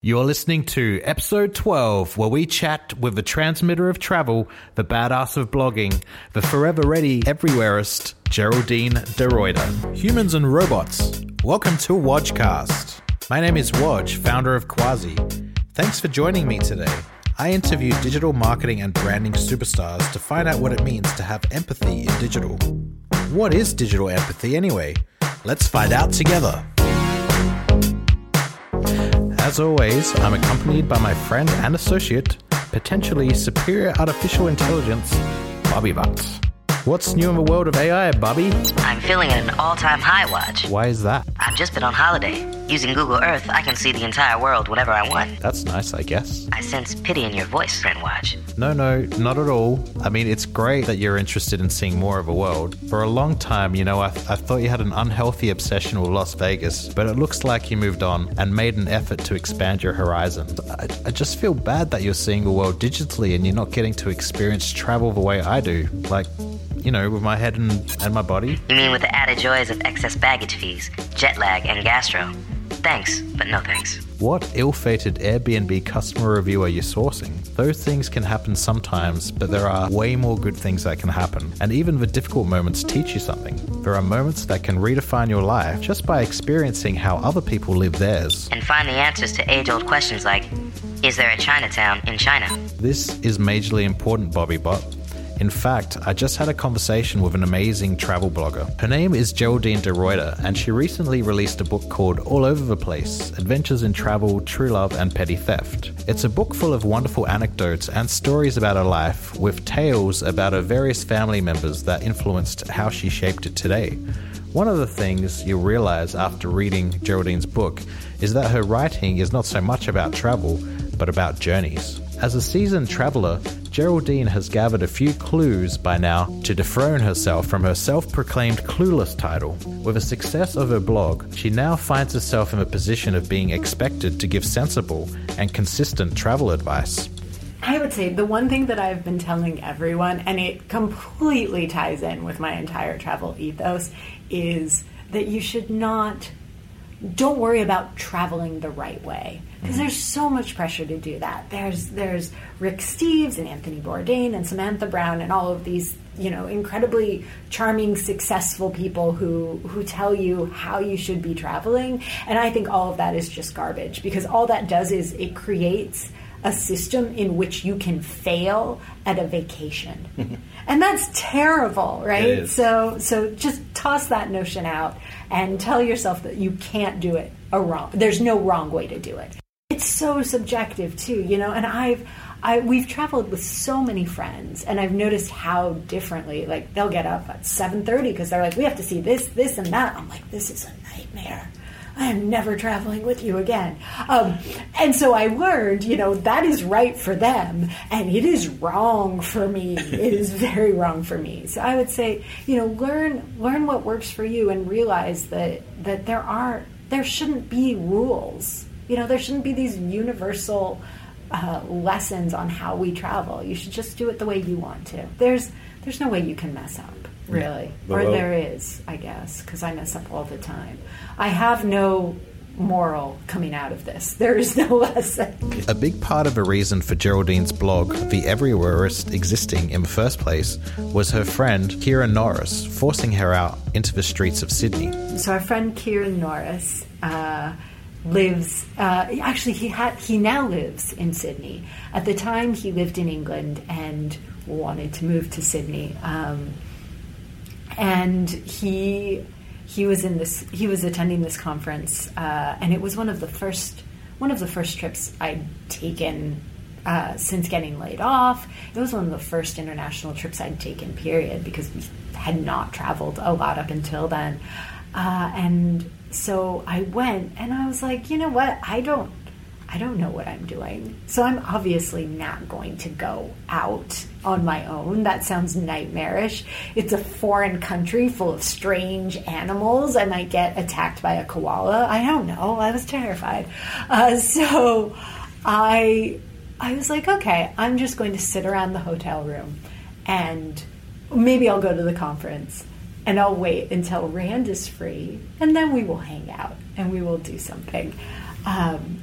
You're listening to episode 12, where we chat with the transmitter of travel, the badass of blogging, the forever ready everywhereist, Geraldine de Ruyter. Humans and robots, welcome to Wodgecast. My name is Wodge, founder of Quasi. Thanks for joining me today. I interview digital marketing and branding superstars to find out what it means to have empathy in digital. What is digital empathy anyway? Let's find out together. As always, I'm accompanied by my friend and associate, potentially superior artificial intelligence, Bobby Butts. What's new in the world of AI, Bobby? I'm feeling at an all time high Wodge. Why is that? I've just been on holiday. Using Google Earth, I can see the entire world whenever I want. That's nice, I guess. I sense pity in your voice, friend Wodge. No, no, not at all. I mean, it's great that you're interested in seeing more of the world. For a long time, you know, I, I thought you had an unhealthy obsession with Las Vegas, but it looks like you moved on and made an effort to expand your horizons. I, I just feel bad that you're seeing the world digitally and you're not getting to experience travel the way I do. Like, you know, with my head and, and my body. You mean with the added joys of excess baggage fees, jet lag, and gastro? Thanks, but no thanks. What ill fated Airbnb customer review are you sourcing? Those things can happen sometimes, but there are way more good things that can happen. And even the difficult moments teach you something. There are moments that can redefine your life just by experiencing how other people live theirs. And find the answers to age old questions like Is there a Chinatown in China? This is majorly important, Bobby Bot. In fact, I just had a conversation with an amazing travel blogger. Her name is Geraldine de Ruyter, and she recently released a book called All Over the Place Adventures in Travel, True Love, and Petty Theft. It's a book full of wonderful anecdotes and stories about her life, with tales about her various family members that influenced how she shaped it today. One of the things you'll realize after reading Geraldine's book is that her writing is not so much about travel, but about journeys. As a seasoned traveler, Geraldine has gathered a few clues by now to dethrone herself from her self proclaimed clueless title. With the success of her blog, she now finds herself in a position of being expected to give sensible and consistent travel advice. I would say the one thing that I've been telling everyone, and it completely ties in with my entire travel ethos, is that you should not, don't worry about traveling the right way because there's so much pressure to do that. There's there's Rick Steves and Anthony Bourdain and Samantha Brown and all of these you know incredibly charming, successful people who who tell you how you should be traveling, and I think all of that is just garbage because all that does is it creates a system in which you can fail at a vacation. and that's terrible, right? So so just toss that notion out and tell yourself that you can't do it a wrong. There's no wrong way to do it it's so subjective too, you know. And I've I we've traveled with so many friends, and I've noticed how differently. Like they'll get up at seven thirty because they're like, we have to see this, this, and that. I'm like, this is a nightmare. I am never traveling with you again. Um, and so I learned, you know, that is right for them, and it is wrong for me. it is very wrong for me. So I would say, you know, learn learn what works for you, and realize that that there are there shouldn't be rules you know, there shouldn't be these universal uh, lessons on how we travel. You should just do it the way you want to. There's there's no way you can mess up, really, or there is, I guess, because I mess up all the time. I have no moral coming out of this. There is no lesson. A big part of the reason for Geraldine's blog, The Everywhereist, existing in the first place was her friend Kieran Norris forcing her out into the streets of Sydney. So our friend Kieran Norris. Uh, lives uh, actually he had he now lives in Sydney. At the time, he lived in England and wanted to move to Sydney. Um, and he he was in this he was attending this conference, uh, and it was one of the first one of the first trips I'd taken. Uh, since getting laid off, it was one of the first international trips I'd taken. Period, because we had not traveled a lot up until then, uh, and so I went and I was like, you know what? I don't I don't know what I'm doing. So I'm obviously not going to go out on my own. That sounds nightmarish. It's a foreign country full of strange animals. I might get attacked by a koala. I don't know. I was terrified. Uh, so I I was like, okay, I'm just going to sit around the hotel room and maybe I'll go to the conference and I'll wait until Rand is free, and then we will hang out and we will do something. Um,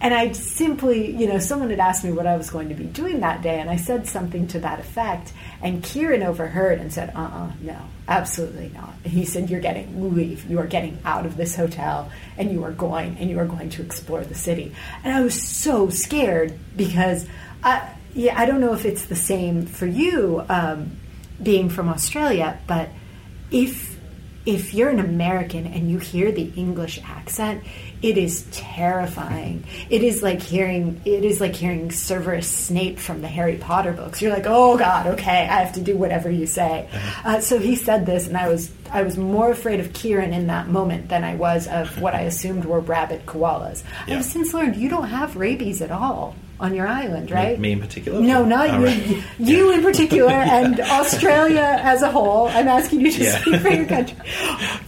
and I simply, you know, someone had asked me what I was going to be doing that day, and I said something to that effect. And Kieran overheard and said, uh uh no, absolutely not. And he said, You're getting, leave. You are getting out of this hotel, and you are going, and you are going to explore the city. And I was so scared because, I, yeah, I don't know if it's the same for you um, being from Australia, but if if you're an American and you hear the English accent, it is terrifying. It is like hearing it is like hearing Severus Snape from the Harry Potter books. You're like, oh God, okay, I have to do whatever you say. Uh, so he said this, and I was I was more afraid of Kieran in that moment than I was of what I assumed were rabid koalas. Yeah. I've since learned you don't have rabies at all on your island, right? Me in particular? No, not Oh, you. right. You in particular, and Australia as a whole. I'm asking you to Yeah. speak for your country.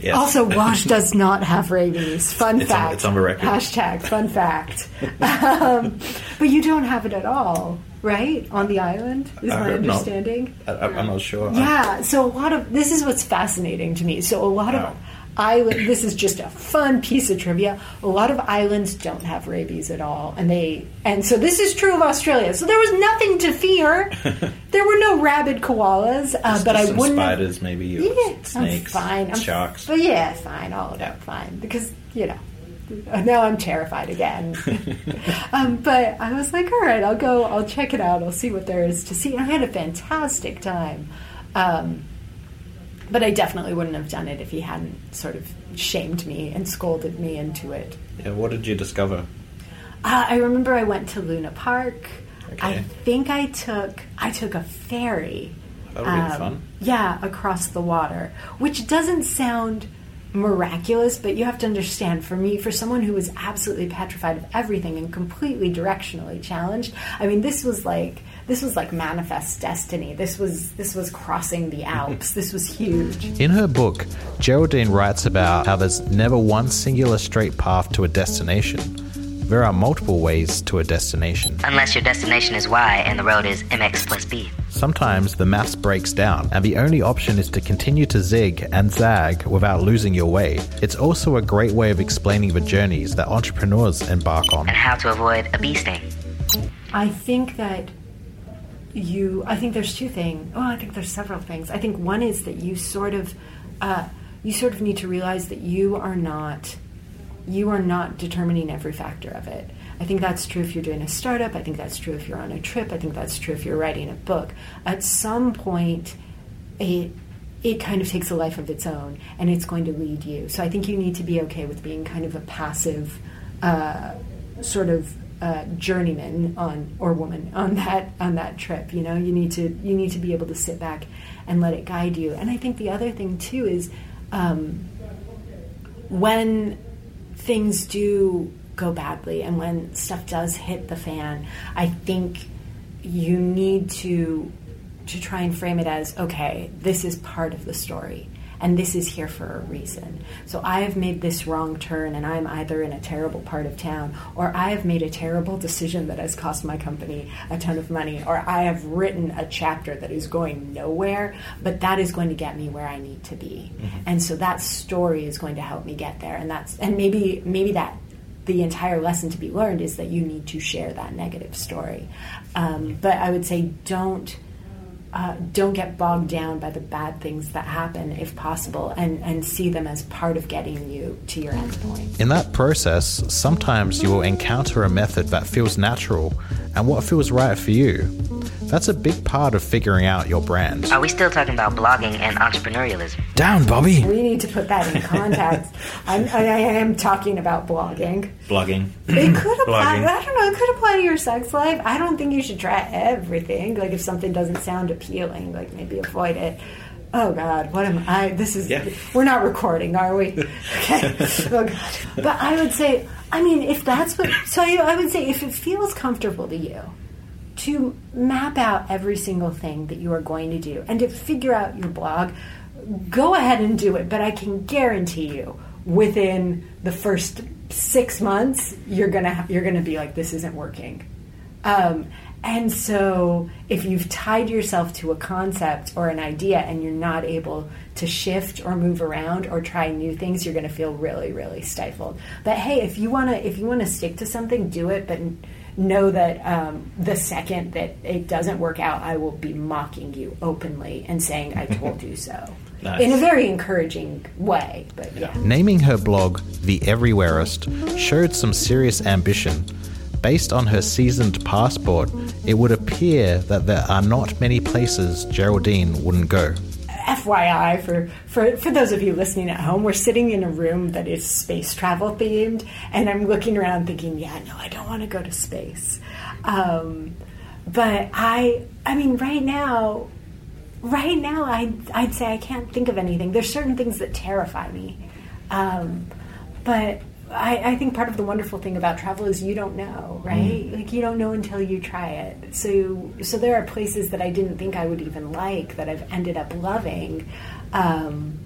Yes. Also, Wodge does not have rabies. Fun It's on- fact. it's on the record. Hashtag fun fact. um, but you don't have it at all, right? On the island, is I my heard not. understanding. I, I'm not sure. Yeah, so a lot of this is what's fascinating to me. So a lot Wow. of island. This is just a fun piece of trivia. A lot of islands don't have rabies at all, and they and so this is true of Australia. So there was nothing to fear. there were no rabid koalas, uh, but I wouldn't. have- spiders, maybe, or Yeah, snakes, I'm fine. I'm, sharks. But yeah, fine. All of it fine because you know. Now I'm terrified again. um, but I was like, all right, I'll go, I'll check it out, I'll see what there is to see. I had a fantastic time. Um, but I definitely wouldn't have done it if he hadn't sort of shamed me and scolded me into it. Yeah, what did you discover? Uh, I remember I went to Luna Park. Okay. I think I took I took a ferry. That would've been fun. Yeah, across the water, which doesn't sound miraculous, but you have to understand. For me, for someone who was absolutely petrified of everything and completely directionally challenged, I mean, this was like this was like manifest destiny. This was this was crossing the Alps. this was huge. In her book, Geraldine writes about how there's never one singular straight path to a destination. There are multiple ways to a destination. Unless your destination is Y and the road is MX plus B. Sometimes the maths breaks down, and the only option is to continue to zig and zag without losing your way. It's also a great way of explaining the journeys that entrepreneurs embark on. And how to avoid a bee sting. I think that you. I think there's two things. Oh, I think there's several things. I think one is that you sort of, uh, you sort of need to realize that you are not, you are not determining every factor of it. I think that's true if you're doing a startup. I think that's true if you're on a trip. I think that's true if you're writing a book. At some point, it it kind of takes a life of its own, and it's going to lead you. So I think you need to be okay with being kind of a passive, uh, sort of uh, journeyman on or woman on that on that trip. You know, you need to you need to be able to sit back and let it guide you. And I think the other thing too is um, when things do go badly and when stuff does hit the fan, I think you need to to try and frame it as okay, this is part of the story and this is here for a reason. So I have made this wrong turn and I'm either in a terrible part of town or I have made a terrible decision that has cost my company a ton of money or I have written a chapter that is going nowhere, but that is going to get me where I need to be. And so that story is going to help me get there and that's and maybe maybe that the entire lesson to be learned is that you need to share that negative story. Um, but I would say don't uh, don't get bogged down by the bad things that happen, if possible, and, and see them as part of getting you to your end point. In that process, sometimes you will encounter a method that feels natural and what feels right for you. That's a big part of figuring out your brand. Are we still talking about blogging and entrepreneurialism? Down, Bobby! We need to put that in context. I'm, I, I am talking about blogging. Blogging. It could apply. Blogging. I don't know. It could apply to your sex life. I don't think you should try everything. Like if something doesn't sound appealing, like maybe avoid it. Oh God, what am I? This is. Yeah. We're not recording, are we? Okay. oh God. But I would say, I mean, if that's what. So I I would say, if it feels comfortable to you, to map out every single thing that you are going to do and to figure out your blog, go ahead and do it. But I can guarantee you, within the first six months, you're gonna you're gonna be like, this isn't working. Um, and so, if you've tied yourself to a concept or an idea and you're not able to shift or move around or try new things, you're going to feel really, really stifled. But hey, if you want to, if you want to stick to something, do it. But know that um, the second that it doesn't work out, I will be mocking you openly and saying I told you so. Nice. In a very encouraging way, but yeah. Naming her blog The Everywhereist showed some serious ambition. Based on her seasoned passport, it would appear that there are not many places Geraldine wouldn't go. FYI, for, for, for those of you listening at home, we're sitting in a room that is space travel themed, and I'm looking around thinking, yeah, no, I don't want to go to space. Um, but I, I mean, right now, right now, I'd, I'd say I can't think of anything. There's certain things that terrify me. Um, but I, I, think part of the wonderful thing about travel is you don't know, right? Mm. Like you don't know until you try it. So, so there are places that I didn't think I would even like that I've ended up loving. Um,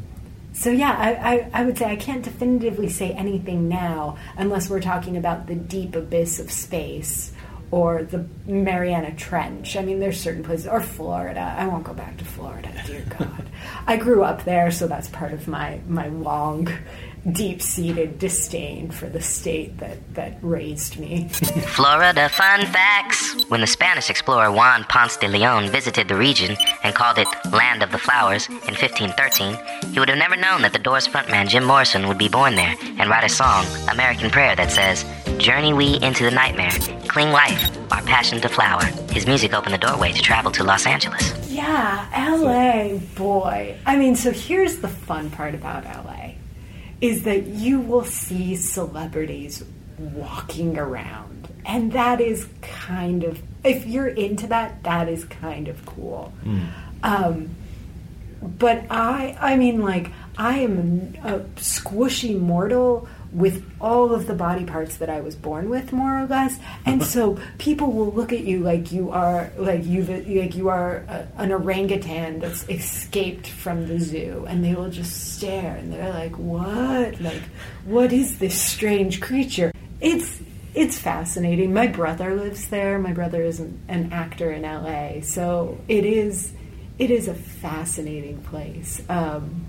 so yeah, I, I, I, would say I can't definitively say anything now unless we're talking about the deep abyss of space or the Mariana Trench. I mean, there's certain places, or Florida. I won't go back to Florida, dear God. I grew up there, so that's part of my my long deep seated disdain for the state that, that raised me. Florida fun facts. When the Spanish explorer Juan Ponce de Leon visited the region and called it Land of the Flowers in 1513, he would have never known that the Doors frontman Jim Morrison would be born there and write a song, American Prayer, that says, Journey we into the nightmare, cling life, our passion to flower. His music opened the doorway to travel to Los Angeles. Yeah, LA, boy. I mean, so here's the fun part about LA is that you will see celebrities walking around. And that is kind of, if you're into that, that is kind of cool. Mm. Um, but I, I mean, like, I am a, a squishy mortal with all of the body parts that I was born with, more or less. And so people will look at you like you are like you like you are a, an orangutan that's escaped from the zoo, and they will just stare and they're like, "What? Like, what is this strange creature?" It's it's fascinating. My brother lives there. My brother is an, an actor in LA, so it is it is a fascinating place. Um,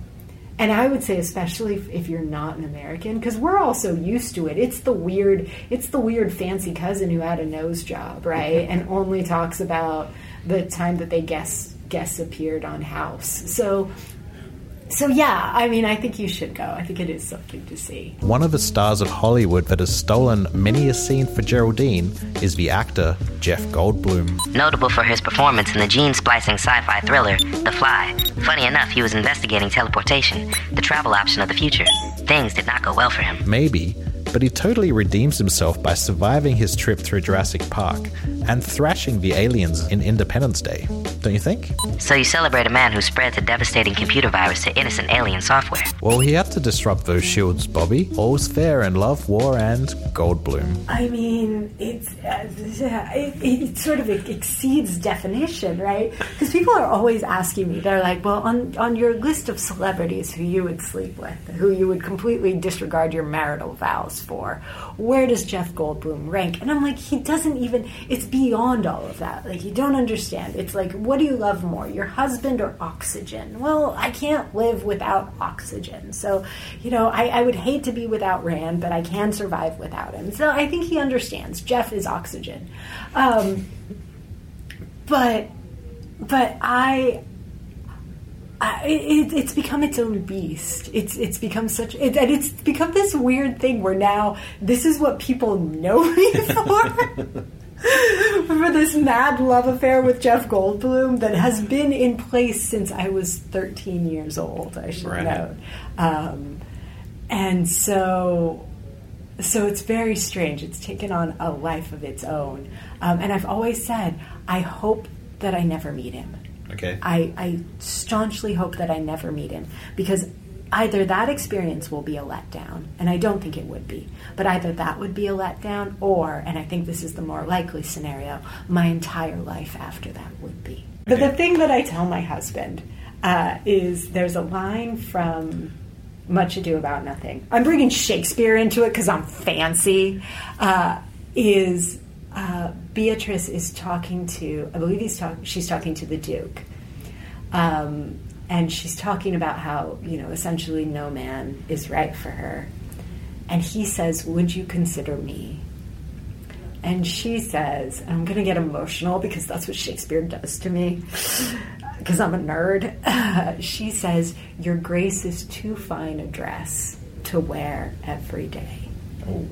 and I would say, especially if, if you're not an American, because we're all so used to it. It's the weird, it's the weird fancy cousin who had a nose job, right, and only talks about the time that they guest guests appeared on House. So so yeah, I mean, I think you should go. I think it is something to see. One of the stars of Hollywood that has stolen many a scene for Geraldine is the actor Jeff Goldblum. Notable for his performance in the gene-splicing sci-fi thriller The Fly. Funny enough, he was investigating teleportation, the travel option of the future. Things did not go well for him. Maybe, but he totally redeems himself by surviving his trip through Jurassic Park and thrashing the aliens in Independence Day. Don't you think? So you celebrate a man who spreads a devastating computer virus to innocent alien software. Well, he had to disrupt those shields, Bobby. All's fair in love, war, and Goldblum. I mean, it's uh, it, it sort of exceeds definition, right? Because people are always asking me. They're like, "Well, on on your list of celebrities who you would sleep with, who you would completely disregard your marital vows for, where does Jeff Goldblum rank?" And I'm like, he doesn't even. It's beyond all of that. Like you don't understand. It's like, what do you love more, your husband or oxygen? Well, I can't live without oxygen. So, you know, I, I would hate to be without Rand, but I can survive without him. So I think he understands. Jeff is oxygen. Um, but, but I, I, it, it's become its own beast. It's it's become such, it, and it's become this weird thing where now this is what people know me for. for this mad love affair with Jeff Goldblum that has been in place since I was 13 years old. I should right. note, um, and so so it's very strange. It's taken on a life of its own, um, and I've always said I hope that I never meet him. Okay. I, I staunchly hope that I never meet him because either that experience will be a letdown, and I don't think it would be, but either that would be a letdown, or, and I think this is the more likely scenario, my entire life after that would be. But the thing that I tell my husband uh, is there's a line from Much Ado About Nothing. I'm bringing Shakespeare into it because I'm fancy. Uh, is uh, Beatrice is talking to, I believe he's talk, she's talking to the Duke. Um, and she's talking about how, you know, essentially no man is right for her. And he says, Would you consider me? And she says, and I'm going to get emotional because that's what Shakespeare does to me, because I'm a nerd. She says, Your grace is too fine a dress to wear every day. Oh.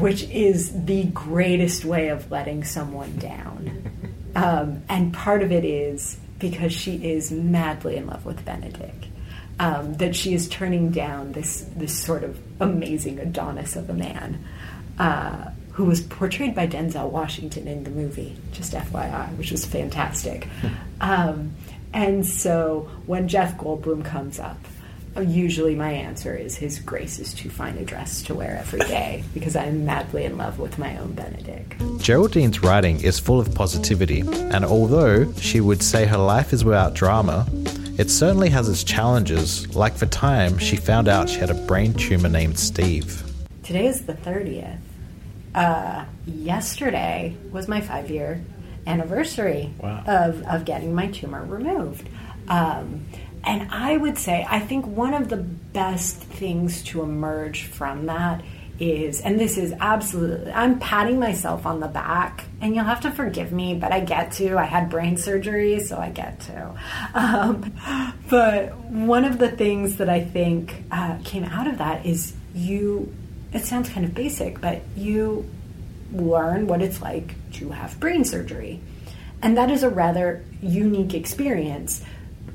Which is the greatest way of letting someone down. Um, and part of it is because she is madly in love with Benedick. Um, that she is turning down this this sort of amazing Adonis of a man, uh, who was portrayed by Denzel Washington in the movie, just FYI, which was fantastic. um, and so when Jeff Goldblum comes up, usually my answer is his grace is too fine a dress to wear every day because I'm madly in love with my own Benedick. Geraldine's writing is full of positivity, and although she would say her life is without drama, it certainly has its challenges, like the time she found out she had a brain tumor named Steve. Today is the 30th. Uh, yesterday was my five year anniversary Wow. of, of getting my tumor removed. Um, and I would say, I think one of the best things to emerge from that is, and this is absolutely, I'm patting myself on the back, and you'll have to forgive me, but I get to. I had brain surgery, so I get to. Um, but one of the things that I think uh, came out of that is you, it sounds kind of basic, but you learn what it's like to have brain surgery. And that is a rather unique experience,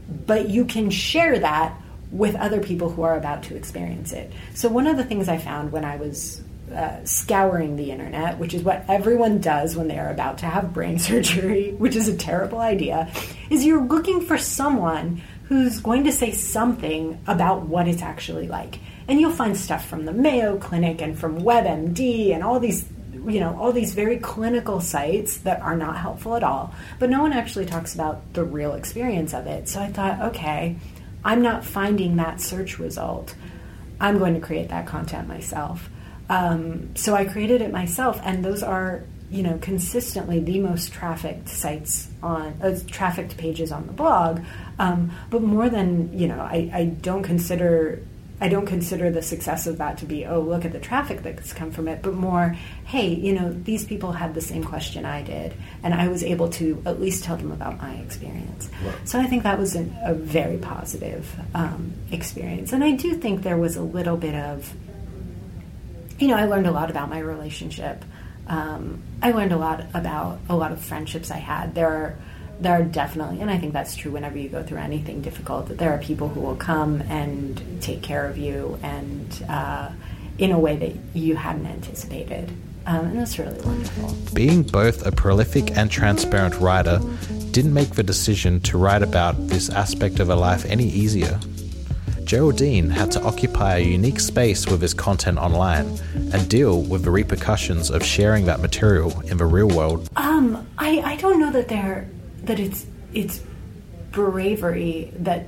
but you can share that with other people who are about to experience it. So, one of the things I found when I was uh, scouring the internet, which is what everyone does when they are about to have brain surgery, which is a terrible idea, is you're looking for someone who's going to say something about what it's actually like. And you'll find stuff from the Mayo Clinic and from WebMD and all these you know all these very clinical sites that are not helpful at all. But no one actually talks about the real experience of it. So i thought okay i'm not finding that search result. I'm going to create that content myself. Um, so i created it myself and those are you know consistently the most trafficked sites on uh, trafficked pages on the blog. Um, but more than you know I, I don't consider I don't consider the success of that to be, oh, look at the traffic that's come from it, but more, hey, you know, these people had the same question I did, and I was able to at least tell them about my experience. So I think that was an, a very positive um, experience. And I do think there was a little bit of, you know, I learned a lot about my relationship. Um, I learned a lot about a lot of friendships I had. There are there are definitely, and I think that's true whenever you go through anything difficult, that there are people who will come and take care of you and uh, in a way that you hadn't anticipated. Um, and that's really wonderful. Being both a prolific and transparent writer didn't make the decision to write about this aspect of her life any easier. Geraldine had to occupy a unique space with his content online and deal with the repercussions of sharing that material in the real world. Um, I, I don't know that they're that it's it's bravery that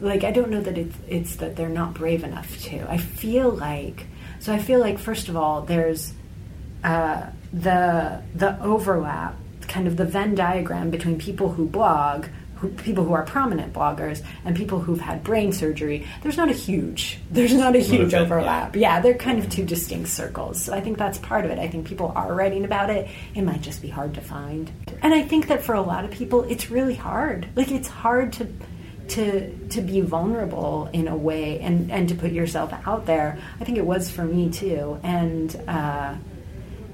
like I don't know that it's it's that they're not brave enough to. I feel like so I feel like first of all there's uh, the the overlap, kind of the Venn diagram between people who blog, who, people who are prominent bloggers, and people who've had brain surgery. There's not a huge there's not a huge overlap. Yeah, they're kind of two distinct circles. So I think that's part of it. I think people are writing about it. It might just be hard to find. And I think that for a lot of people, it's really hard. Like it's hard to to to be vulnerable in a way and and to put yourself out there. I think it was for me too. And uh,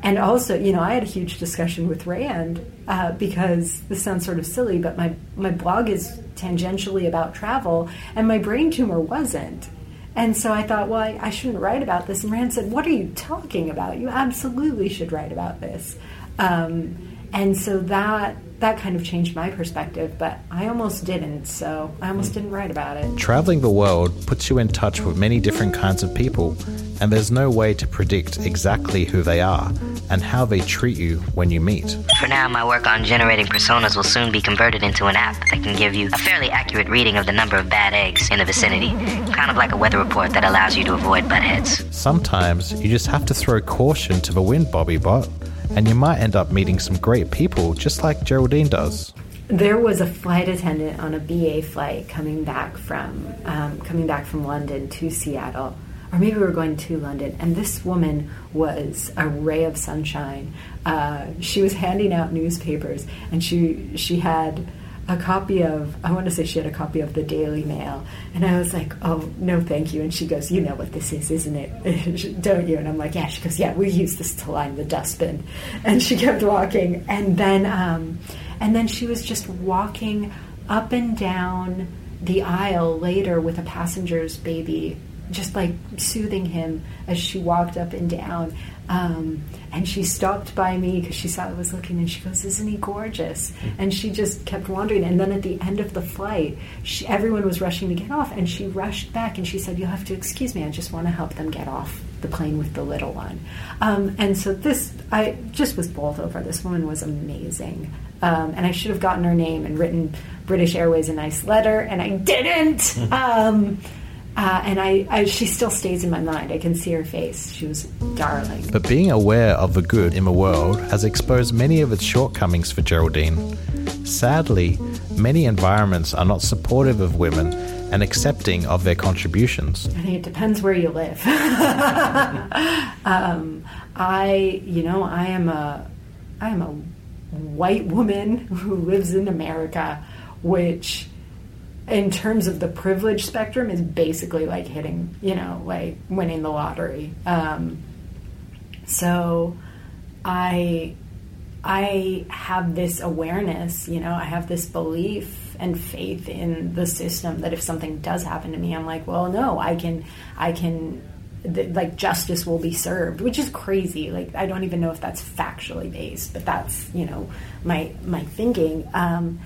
and also, you know, I had a huge discussion with Rand uh, because this sounds sort of silly, but my my blog is tangentially about travel, and my brain tumor wasn't. And so I thought, well, I, I shouldn't write about this. And Rand said, "What are you talking about? You absolutely should write about this." Um, and so that that kind of changed my perspective, but I almost didn't. So I almost didn't write about it. Traveling the world puts you in touch with many different kinds of people, and there's no way to predict exactly who they are and how they treat you when you meet. For now, my work on generating personas will soon be converted into an app that can give you a fairly accurate reading of the number of bad eggs in the vicinity, kind of like a weather report that allows you to avoid butt heads. Sometimes you just have to throw caution to the wind, Bobby Bot, and you might end up meeting some great people just like Geraldine does. There was a flight attendant on a BA flight coming back from um, coming back from London to Seattle, or maybe we were going to London, and this woman was a ray of sunshine. Uh, she was handing out newspapers, and she she had a copy of I want to say she had a copy of the Daily Mail, and I was like, "Oh no, thank you." And she goes, "You know what this is, isn't it? Don't you?" And I'm like, "Yeah." She goes, "Yeah, we use this to line the dustbin." And she kept walking, and then um, and then she was just walking up and down the aisle later with a passenger's baby, just like soothing him as she walked up and down. Um, and she stopped by me because she saw I was looking, and she goes, "Isn't he gorgeous?" And she just kept wandering. And then at the end of the flight, she, everyone was rushing to get off, and she rushed back and she said, "You'll have to excuse me. I just want to help them get off the plane with the little one." Um, and so this, I just was bowled over. This woman was amazing, um, and I should have gotten her name and written British Airways a nice letter, and I didn't. Uh, and I, I, she still stays in my mind. I can see her face. She was darling. But being aware of the good in the world has exposed many of its shortcomings for Geraldine. Sadly, many environments are not supportive of women and accepting of their contributions. I think it depends where you live. um, I, you know, I am a, I am a white woman who lives in America, which in terms of the privilege spectrum is basically like hitting you know like winning the lottery. Um, so i i have this awareness you know i have this belief and faith in the system that if something does happen to me i'm like well no i can i can like justice will be served which is crazy. Like i don't even know if that's factually based but that's you know my my thinking. Um,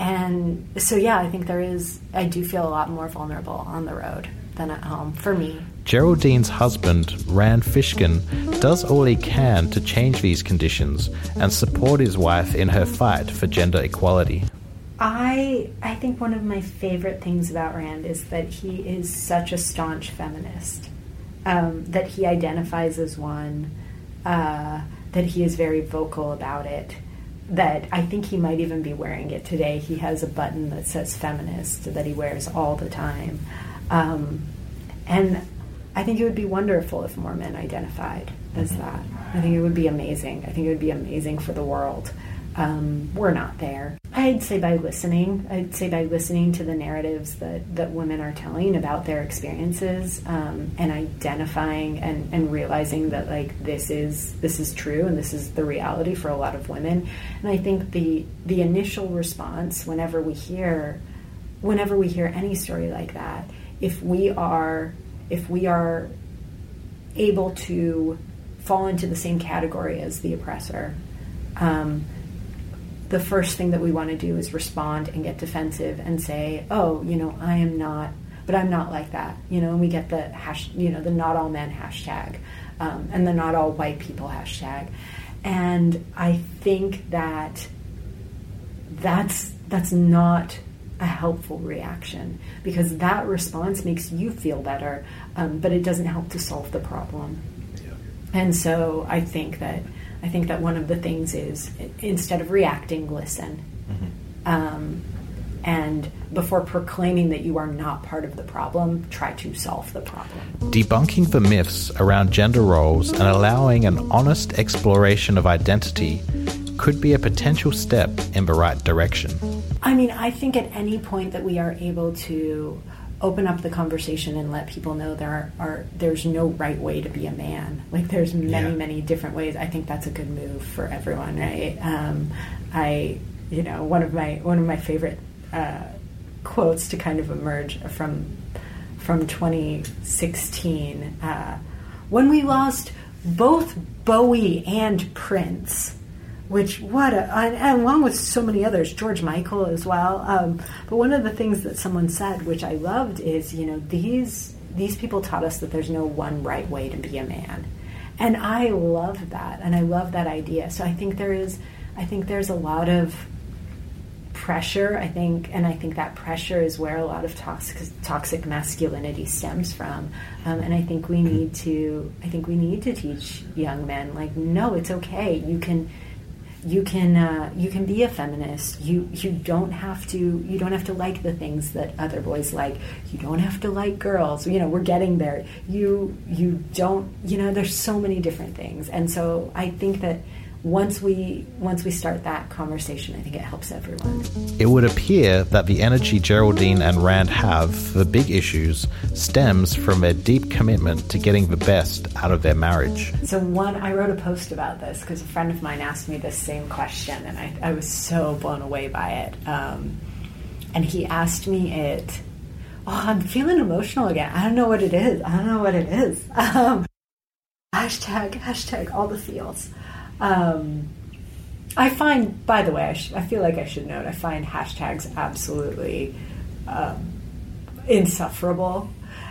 and so, yeah, I think there is, I do feel a lot more vulnerable on the road than at home for me. Geraldine's husband, Rand Fishkin, does all he can to change these conditions and support his wife in her fight for gender equality. I I think one of my favorite things about Rand is that he is such a staunch feminist. Um, that he identifies as one. Uh, that he is very vocal about it that I think he might even be wearing it today. He has a button that says feminist that he wears all the time. Um, and I think it would be wonderful if more men identified as mm-hmm. that. I think it would be amazing. I think it would be amazing for the world. Um, we're not there. I'd say by listening. I'd say by listening to the narratives that, that women are telling about their experiences um, and identifying and, and realizing that like this is this is true and this is the reality for a lot of women. And I think the the initial response whenever we hear whenever we hear any story like that, if we are if we are able to fall into the same category as the oppressor. Um, the first thing that we want to do is respond and get defensive and say, "Oh, you know, I am not, but I'm not like that." You know, and we get the hash, you know, the not all men hashtag, um, and the not all white people hashtag, and I think that that's that's not a helpful reaction because that response makes you feel better, um, but it doesn't help to solve the problem. Yeah. And so I think that I think that one of the things is instead of reacting, listen. Mm-hmm. Um, and before proclaiming that you are not part of the problem, try to solve the problem. Debunking the myths around gender roles and allowing an honest exploration of identity could be a potential step in the right direction. I mean, I think at any point that we are able to open up the conversation and let people know there are, are there's no right way to be a man. Like there's many yeah. many different ways. I think that's a good move for everyone, right? Um, I you know one of my one of my favorite uh, quotes to kind of emerge from from 2016 uh, when we lost both Bowie and Prince which what a, and along with so many others, George Michael as well. Um, but one of the things that someone said, which I loved, is you know these these people taught us that there's no one right way to be a man, and I love that, and I love that idea. So I think there is, I think there's a lot of pressure, I think, and I think that pressure is where a lot of toxic toxic masculinity stems from. Um, and I think we need to, I think we need to teach young men, like, no, it's okay. You can, you can, uh, you can be a feminist. You, you don't have to, you don't have to like the things that other boys like. You don't have to like girls. You know, we're getting there. You, you don't, you know, there's so many different things. And so I think that once we once we start that conversation, I think it helps everyone. It would appear that the energy Geraldine and Rand have for big issues stems from their deep commitment to getting the best out of their marriage. So one, I wrote a post about this because a friend of mine asked me this same question, and I, I was so blown away by it. Um, and he asked me it. Oh, I'm feeling emotional again. I don't know what it is. I don't know what it is. Um, hashtag hashtag all the feels. Um, I find, by the way, I, sh- I, feel like I should note, I find hashtags absolutely um, insufferable.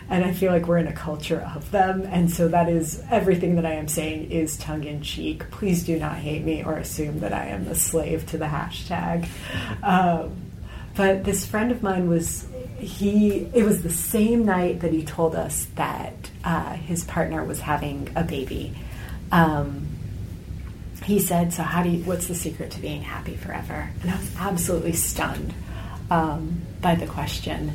And I feel like we're in a culture of them. And so that is everything that I am saying is tongue in cheek. Please do not hate me or assume that I am a slave to the hashtag. Um, but this friend of mine was, he, it was the same night that he told us that uh, his partner was having a baby. Um, he said, "So how do you? What's the secret to being happy forever?" And I was absolutely stunned um, by the question,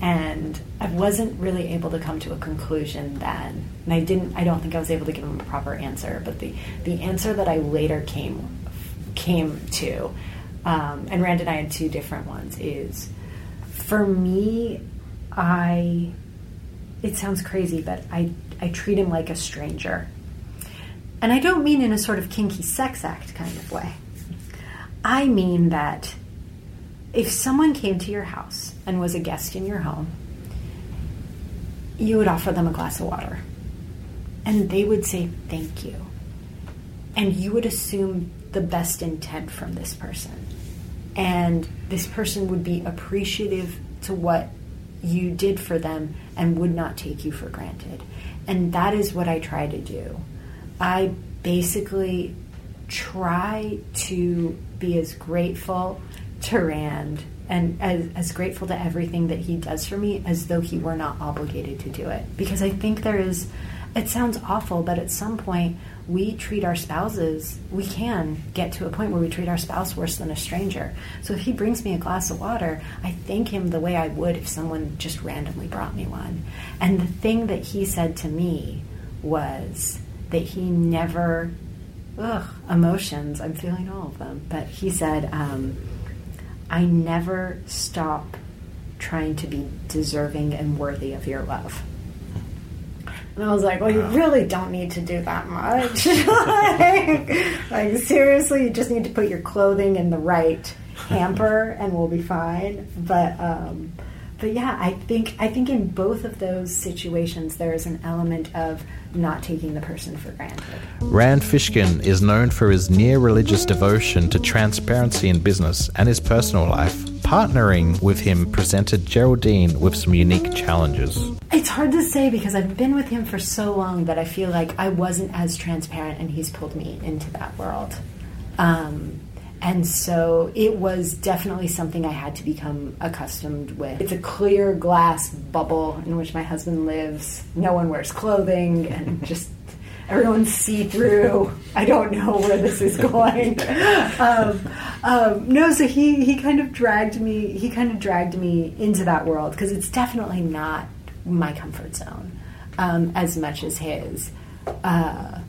and I wasn't really able to come to a conclusion then. And I didn't. I don't think I was able to give him a proper answer. But the the answer that I later came came to, um, and Rand and I had two different ones. Is for me, I. It sounds crazy, but I I treat him like a stranger and I don't mean in a sort of kinky sex act kind of way. I mean that if someone came to your house and was a guest in your home, you would offer them a glass of water. And they would say thank you. And you would assume the best intent from this person. And this person would be appreciative to what you did for them and would not take you for granted. And that is what I try to do. I basically try to be as grateful to Rand and as, as, grateful to everything that he does for me as though he were not obligated to do it. Because I think there is, it sounds awful, but at some point we treat our spouses, we can get to a point where we treat our spouse worse than a stranger. So if he brings me a glass of water, I thank him the way I would if someone just randomly brought me one. And the thing that he said to me was, that he never, ugh, emotions, I'm feeling all of them. But he said, um, I never stop trying to be deserving and worthy of your love. And I was like, well, you really don't need to do that much. like, like, seriously, you just need to put your clothing in the right hamper and we'll be fine. But, um, but yeah, I think I think in both of those situations there is an element of not taking the person for granted. Rand Fishkin is known for his near religious devotion to transparency in business and his personal life. Partnering with him presented Geraldine with some unique challenges. It's hard to say because I've been with him for so long that I feel like I wasn't as transparent, and he's pulled me into that world. Um, and so it was definitely something I had to become accustomed with. It's a clear glass bubble in which my husband lives. No one wears clothing and just everyone's see through. I don't know where this is going. um, um, no, so he, he kind of dragged me, he kind of dragged me into that world because it's definitely not my comfort zone um, as much as his. Uh,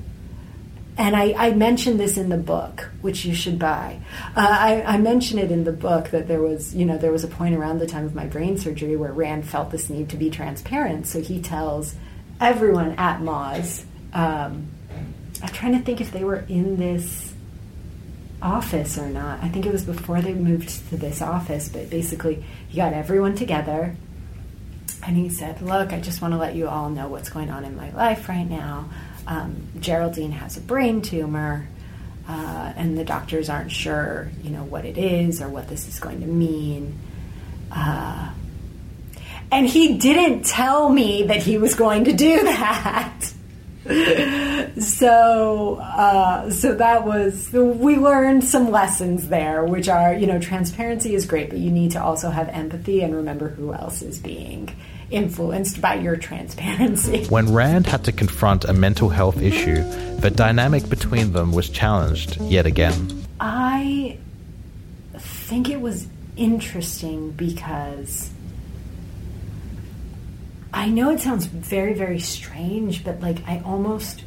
and I, I mentioned this in the book, which you should buy. Uh, I, I it in the book that there was, you know, there was a point around the time of my brain surgery where Rand felt this need to be transparent. So he tells everyone at Moz. Um, I'm trying to think if they were in this office or not. I think it was before they moved to this office, but basically he got everyone together and he said, "Look, I just want to let you all know what's going on in my life right now." Um, Geraldine has a brain tumor, uh, and the doctors aren't sure, you know, what it is or what this is going to mean. Uh, and he didn't tell me that he was going to do that. so uh, so that was we learned some lessons there which are you know transparency is great but you need to also have empathy and remember who else is being influenced by your transparency When Rand had to confront a mental health issue, the dynamic between them was challenged yet again. i think it was interesting because I know it sounds very, very strange, but like I almost.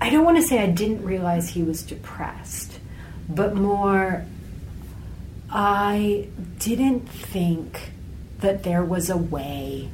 I don't want to say I didn't realize he was depressed, but more. I didn't think that there was a way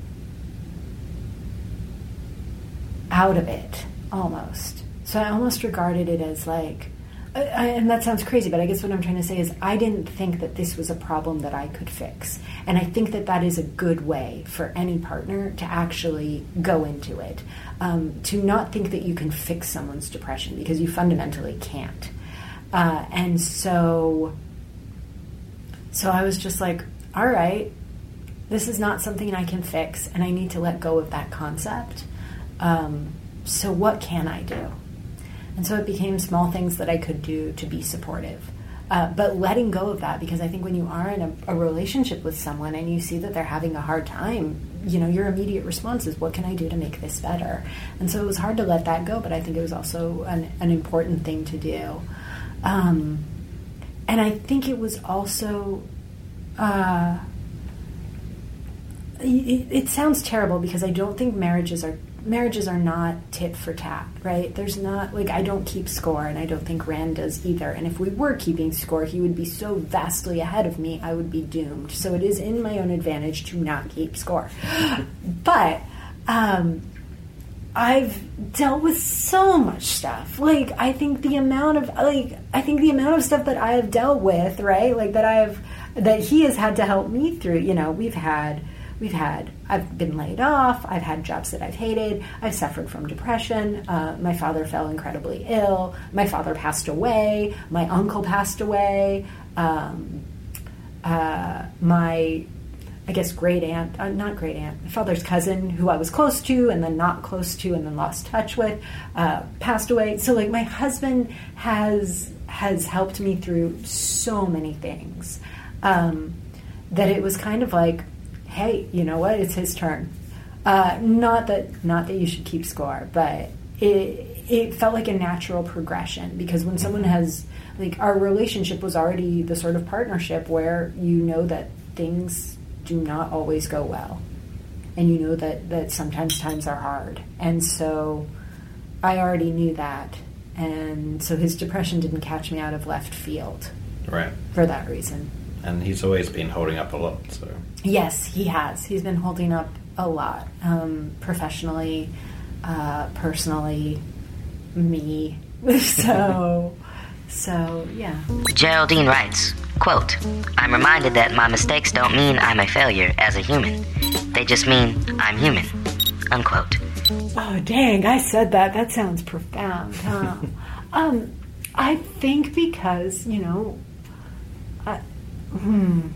out of it, almost. So I almost regarded it as like, I, and that sounds crazy, but I guess what I'm trying to say is I didn't think that this was a problem that I could fix. And I think that that is a good way for any partner to actually go into it. Um, to not think that you can fix someone's depression because you fundamentally can't. Uh, and so, so I was just like, all right, this is not something I can fix, and I need to let go of that concept. Um, so, what can I do? And so it became small things that I could do to be supportive. Uh, but letting go of that, because I think when you are in a, a relationship with someone and you see that they're having a hard time, you know, your immediate response is, what can I do to make this better? And so it was hard to let that go, but I think it was also an, an important thing to do. Um, and I think it was also. Uh, it, it sounds terrible because I don't think marriages are marriages are not tit for tat, right? There's not like I don't keep score, and I don't think Rand does either. And if we were keeping score, he would be so vastly ahead of me, I would be doomed. So it is in my own advantage to not keep score. but um, I've dealt with so much stuff. Like I think the amount of like I think the amount of stuff that I have dealt with, right? Like that I've that he has had to help me through. You know, we've had we've had I've been laid off. I've had jobs that I've hated. I've suffered from depression. Uh, my father fell incredibly ill. My father passed away. My uncle passed away. Um, uh, my I guess great aunt, uh, not great aunt, my father's cousin, who I was close to and then not close to and then lost touch with, uh, passed away. So like my husband has has helped me through so many things um, that it was kind of like, hey, you know what? It's his turn. Uh, not that not that you should keep score, but it it felt like a natural progression because when someone has like our relationship was already the sort of partnership where you know that things do not always go well and you know that that sometimes times are hard and so i already knew that and so his depression didn't catch me out of left field Right. for that reason And he's always been holding up a lot, so. Yes, he has. He's been holding up a lot, um, professionally, uh, personally, me. so, so yeah. Geraldine writes, quote, I'm reminded that my mistakes don't mean I'm a failure as a human. They just mean I'm human. Unquote. Oh dang! I said that. That sounds profound, huh? um, I think because you know, I, hmm.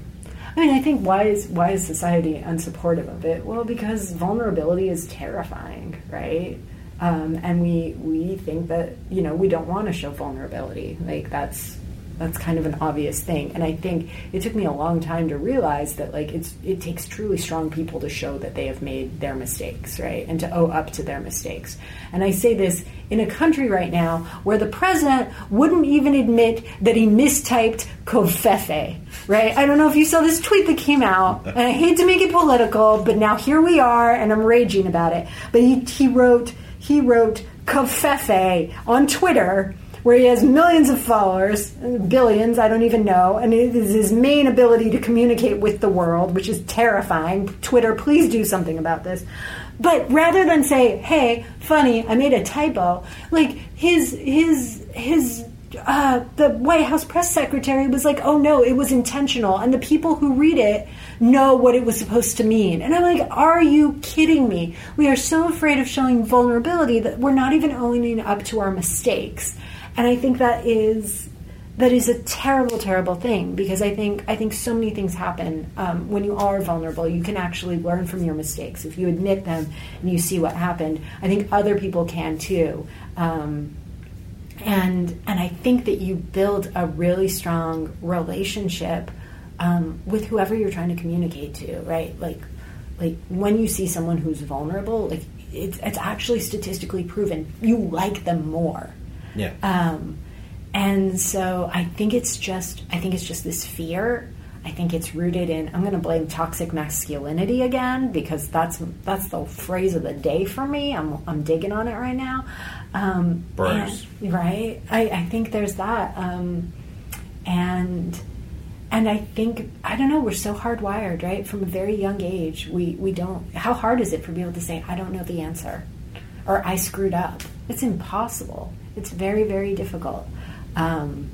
I mean, I think why is why is society unsupportive of it? Well, because vulnerability is terrifying, right? Um, and we we think that you know we don't want to show vulnerability. Like that's that's kind of an obvious thing. And I think it took me a long time to realize that like it's it takes truly strong people to show that they have made their mistakes, right? And to owe up to their mistakes. And I say this in a country right now where the president wouldn't even admit that he mistyped covfefe, right? I don't know if you saw this tweet that came out, and I hate to make it political, but now here we are, and I'm raging about it. But he, he wrote he wrote covfefe on Twitter where he has millions of followers, billions, I don't even know, and it is his main ability to communicate with the world, which is terrifying. Twitter, please do something about this. But rather than say, "Hey, funny, I made a typo," like his his his uh, the White House press secretary was like, "Oh no, it was intentional," and the people who read it know what it was supposed to mean. And I'm like, "Are you kidding me? We are so afraid of showing vulnerability that we're not even owning up to our mistakes." And I think that is that is a terrible, terrible thing because I think I think so many things happen um, when you are vulnerable. You can actually learn from your mistakes if you admit them and you see what happened. I think other people can too, um, and and I think that you build a really strong relationship um, with whoever you're trying to communicate to. Right, like like when you see someone who's vulnerable, like it's it's actually statistically proven you like them more. Yeah. Um, and so I think it's just I think it's just this fear. I think it's rooted in I'm going to blame toxic masculinity again because that's that's the phrase of the day for me. I'm I'm digging on it right now. Um, and- right? I, I think there's that. Um, and and I think I don't know. We're so hardwired, right? From a very young age, we we don't. How hard is it for people to say, "I don't know the answer," or "I screwed up"? It's impossible. It's very very difficult. Um,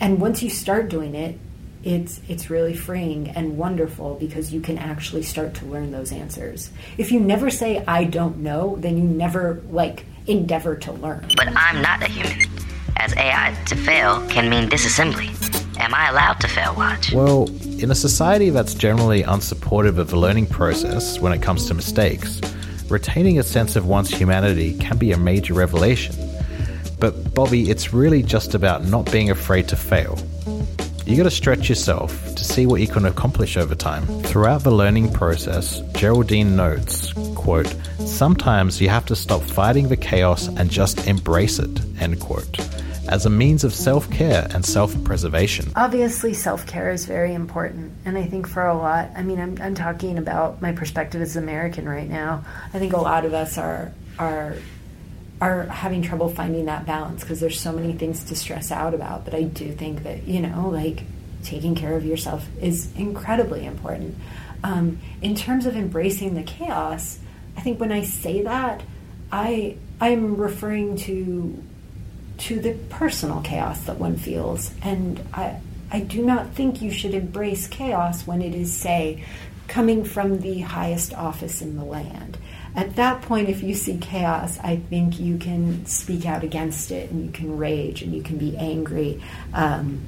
and once you start doing it, it's it's really freeing and wonderful because you can actually start to learn those answers. If you never say "I don't know," then you never like endeavor to learn. But I'm not a human. As AI to fail can mean disassembly. Am I allowed to fail watch? Well, in a society that's generally unsupportive of the learning process when it comes to mistakes, retaining a sense of one's humanity can be a major revelation. But, Bobby, it's really just about not being afraid to fail. You gotta stretch yourself to see what you can accomplish over time. Throughout the learning process, Geraldine notes, quote, Sometimes you have to stop fighting the chaos and just embrace it, end quote, as a means of self care and self preservation. obviously self-care is very important and i think for a lot i mean I'm, I'm talking about my perspective as american right now i think a lot of us are are are having trouble finding that balance because there's so many things to stress out about but i do think that you know like taking care of yourself is incredibly important um, in terms of embracing the chaos i think when i say that i i'm referring to to the personal chaos that one feels. And I, I do not think you should embrace chaos when it is, say, coming from the highest office in the land. At that point, if you see chaos, I think you can speak out against it and you can rage and you can be angry. Um,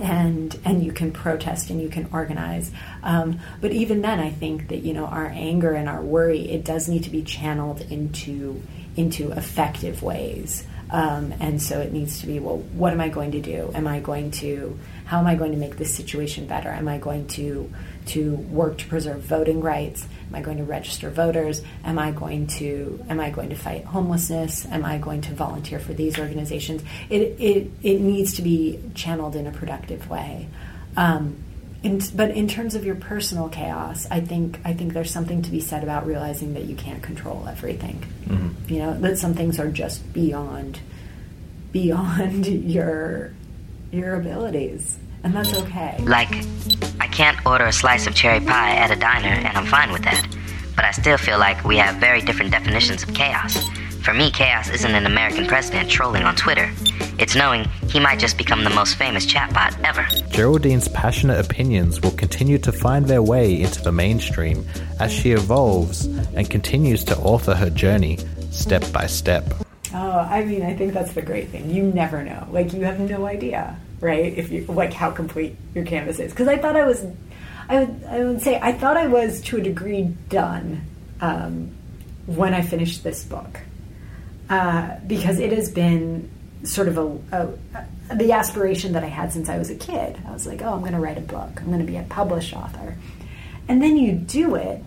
and and you can protest and you can organize. Um, but even then, I think that you know our anger and our worry it does need to be channeled into into effective ways. Um, and so it needs to be well, what am I going to do? Am I going to how am I going to make this situation better? Am I going to to work to preserve voting rights? Am I going to register voters? Am I going to am I going to fight homelessness? Am I going to volunteer for these organizations? It it, it needs to be channeled in a productive way. Um, in, but in terms of your personal chaos, I think I think there's something to be said about realizing that you can't control everything. You know that some things are just beyond beyond your your abilities, and that's okay. Like, I can't order a slice of cherry pie at a diner, and I'm fine with that. But I still feel like we have very different definitions of chaos. For me, chaos isn't an American president trolling on Twitter. It's knowing he might just become the most famous chatbot ever. Geraldine's passionate opinions will continue to find their way into the mainstream as she evolves and continues to author her journey step by step. Oh, I mean, I think that's the great thing. You never know. Like you have no idea, right? If you like how complete your canvas is. Because I thought I was, I would, I would say I thought I was to a degree done um, when I finished this book, uh, because it has been sort of a, a the aspiration that I had since I was a kid. I was like, oh, I'm going to write a book. I'm going to be a published author, and then you do it,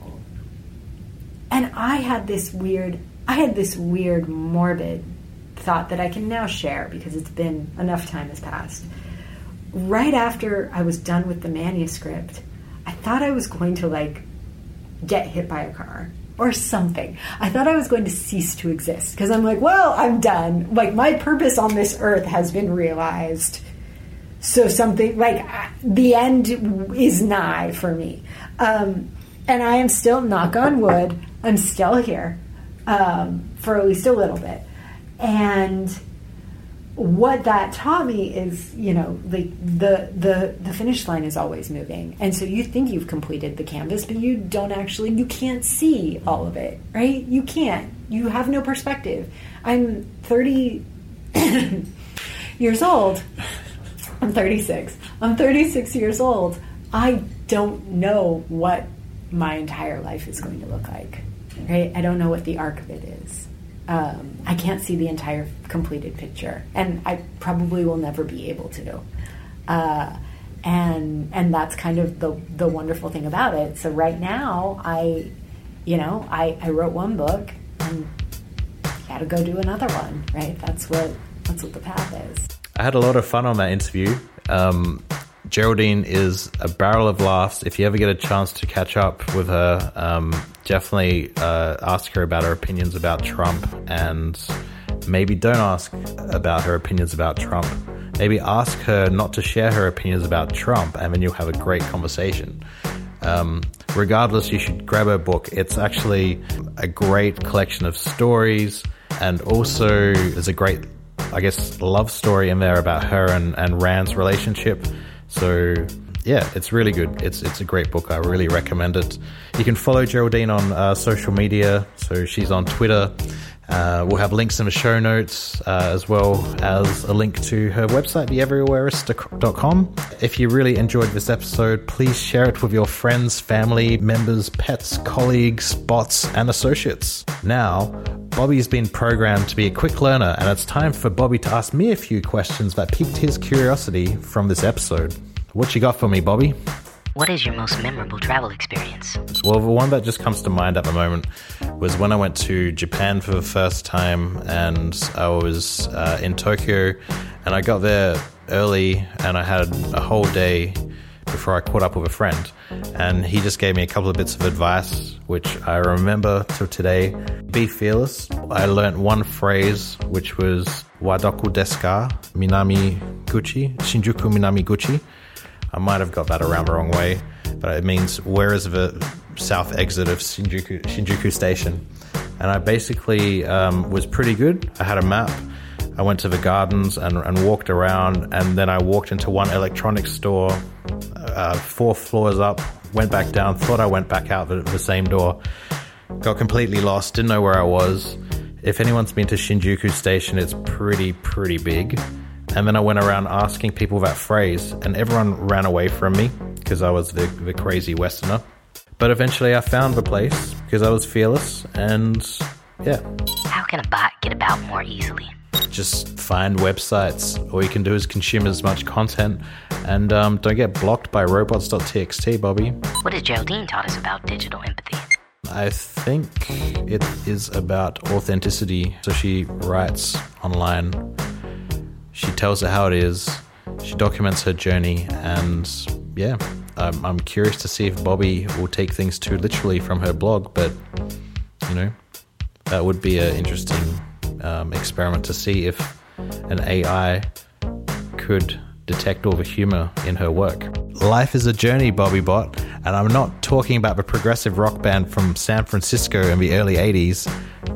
and I had this weird, I had this weird, morbid thought that I can now share because it's been enough time has passed. Right after I was done with the manuscript, I thought I was going to like get hit by a car or something. I thought I was going to cease to exist because I'm like, well, I'm done. Like my purpose on this earth has been realized. So something like the end is nigh for me. Um, and I am still, knock on wood, I'm still here um, for at least a little bit. And what that taught me is, you know, like the the the finish line is always moving, and so you think you've completed the canvas, but you don't actually. You can't see all of it, right? You can't. You have no perspective. I'm thirty. years old. I'm 36. I'm 36 years old. I don't know what my entire life is going to look like. Right? I don't know what the arc of it is. Um, I can't see the entire completed picture, and I probably will never be able to. Uh, and and that's kind of the the wonderful thing about it. So right now, I, you know, I, I wrote one book and got to go do another one. Right? That's what that's what the path is. I had a lot of fun on that interview. Um, Geraldine is a barrel of laughs. If you ever get a chance to catch up with her, um, definitely uh, ask her about her opinions about Trump and maybe don't ask about her opinions about Trump. Maybe ask her not to share her opinions about Trump, and then you'll have a great conversation. Um, regardless, you should grab her book. It's actually a great collection of stories, and also there's a great, I guess, love story in there about her and, and Rand's relationship. So yeah, it's really good. It's it's a great book. I really recommend it. You can follow Geraldine on uh, social media. So she's on Twitter. Uh, we'll have links in the show notes uh, as well as a link to her website, theeverywhereist.com. If you really enjoyed this episode, please share it with your friends, family, members, pets, colleagues, bots, and associates. Now, Bobby's been programmed to be a quick learner, and it's time for Bobby to ask me a few questions that piqued his curiosity from this episode. What you got for me, Bobby? What is your most memorable travel experience? Well, the one that just comes to mind at the moment was when I went to Japan for the first time, and I was uh, in Tokyo, and I got there early, and I had a whole day before I caught up with a friend, and he just gave me a couple of bits of advice, which I remember till today. Be fearless. I learnt one phrase, which was "Wadoku desu ka? Minami Guchi, Shinjuku Minami Guchi." I might have got that around the wrong way, but it means where is the south exit of Shinjuku, Shinjuku Station? And I basically um, was pretty good. I had a map. I went to the gardens and, and walked around, and then I walked into one electronics store, uh, four floors up, went back down, thought I went back out the, the same door, got completely lost, didn't know where I was. If anyone's been to Shinjuku Station, it's pretty, pretty big. And then I went around asking people that phrase, and everyone ran away from me because I was the, the crazy Westerner. But eventually I found the place because I was fearless, and yeah. How can a bot get about more easily? Just find websites. All you can do is consume as much content, and um, don't get blocked by robots.txt, Bobby. What has Geraldine taught us about digital empathy? I think it is about authenticity. So she writes online she tells it how it is. She documents her journey, and yeah, I'm, I'm curious to see if Bobby will take things too literally from her blog. But you know, that would be an interesting um, experiment to see if an AI could detect all the humor in her work. Life is a journey, Bobby Bot, and I'm not talking about the progressive rock band from San Francisco in the early 80s.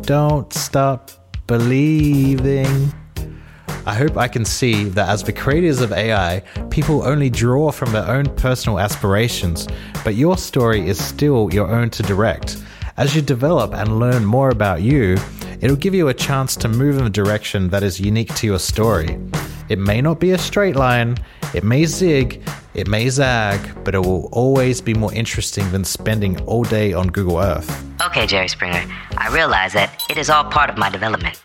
Don't stop believing. I hope I can see that as the creators of AI, people only draw from their own personal aspirations, but your story is still your own to direct. As you develop and learn more about you, it'll give you a chance to move in a direction that is unique to your story. It may not be a straight line, it may zig, it may zag, but it will always be more interesting than spending all day on Google Earth. Okay, Jerry Springer, I realize that it is all part of my development.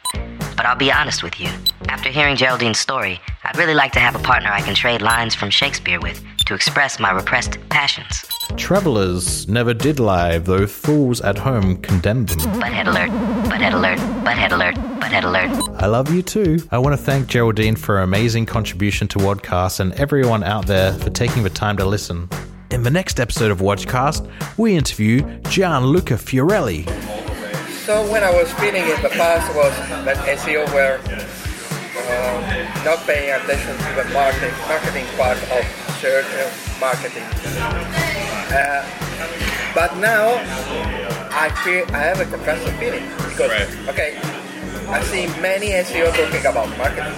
But I'll be honest with you. After hearing Geraldine's story, I'd really like to have a partner I can trade lines from Shakespeare with to express my repressed passions. Travelers never did lie, though fools at home condemned them. Butthead alert, butthead alert, butthead alert, butthead alert. I love you too. I want to thank Geraldine for her amazing contribution to Wadcast and everyone out there for taking the time to listen. In the next episode of Wadcast, we interview Gianluca Fiorelli. So when I was feeling it, the past was that SEO were uh, not paying attention to the marketing, marketing part of search marketing. Uh, but now I feel I have a contrasting feeling because right. okay, I see many SEO talking about marketing.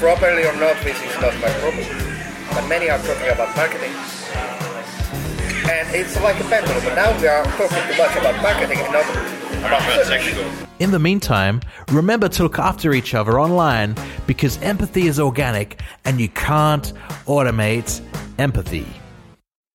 Properly or not, this is not my problem. But many are talking about marketing and it's like a pendulum. But now we are talking too much about marketing and not about In the meantime, remember to look after each other online because empathy is organic and you can't automate empathy.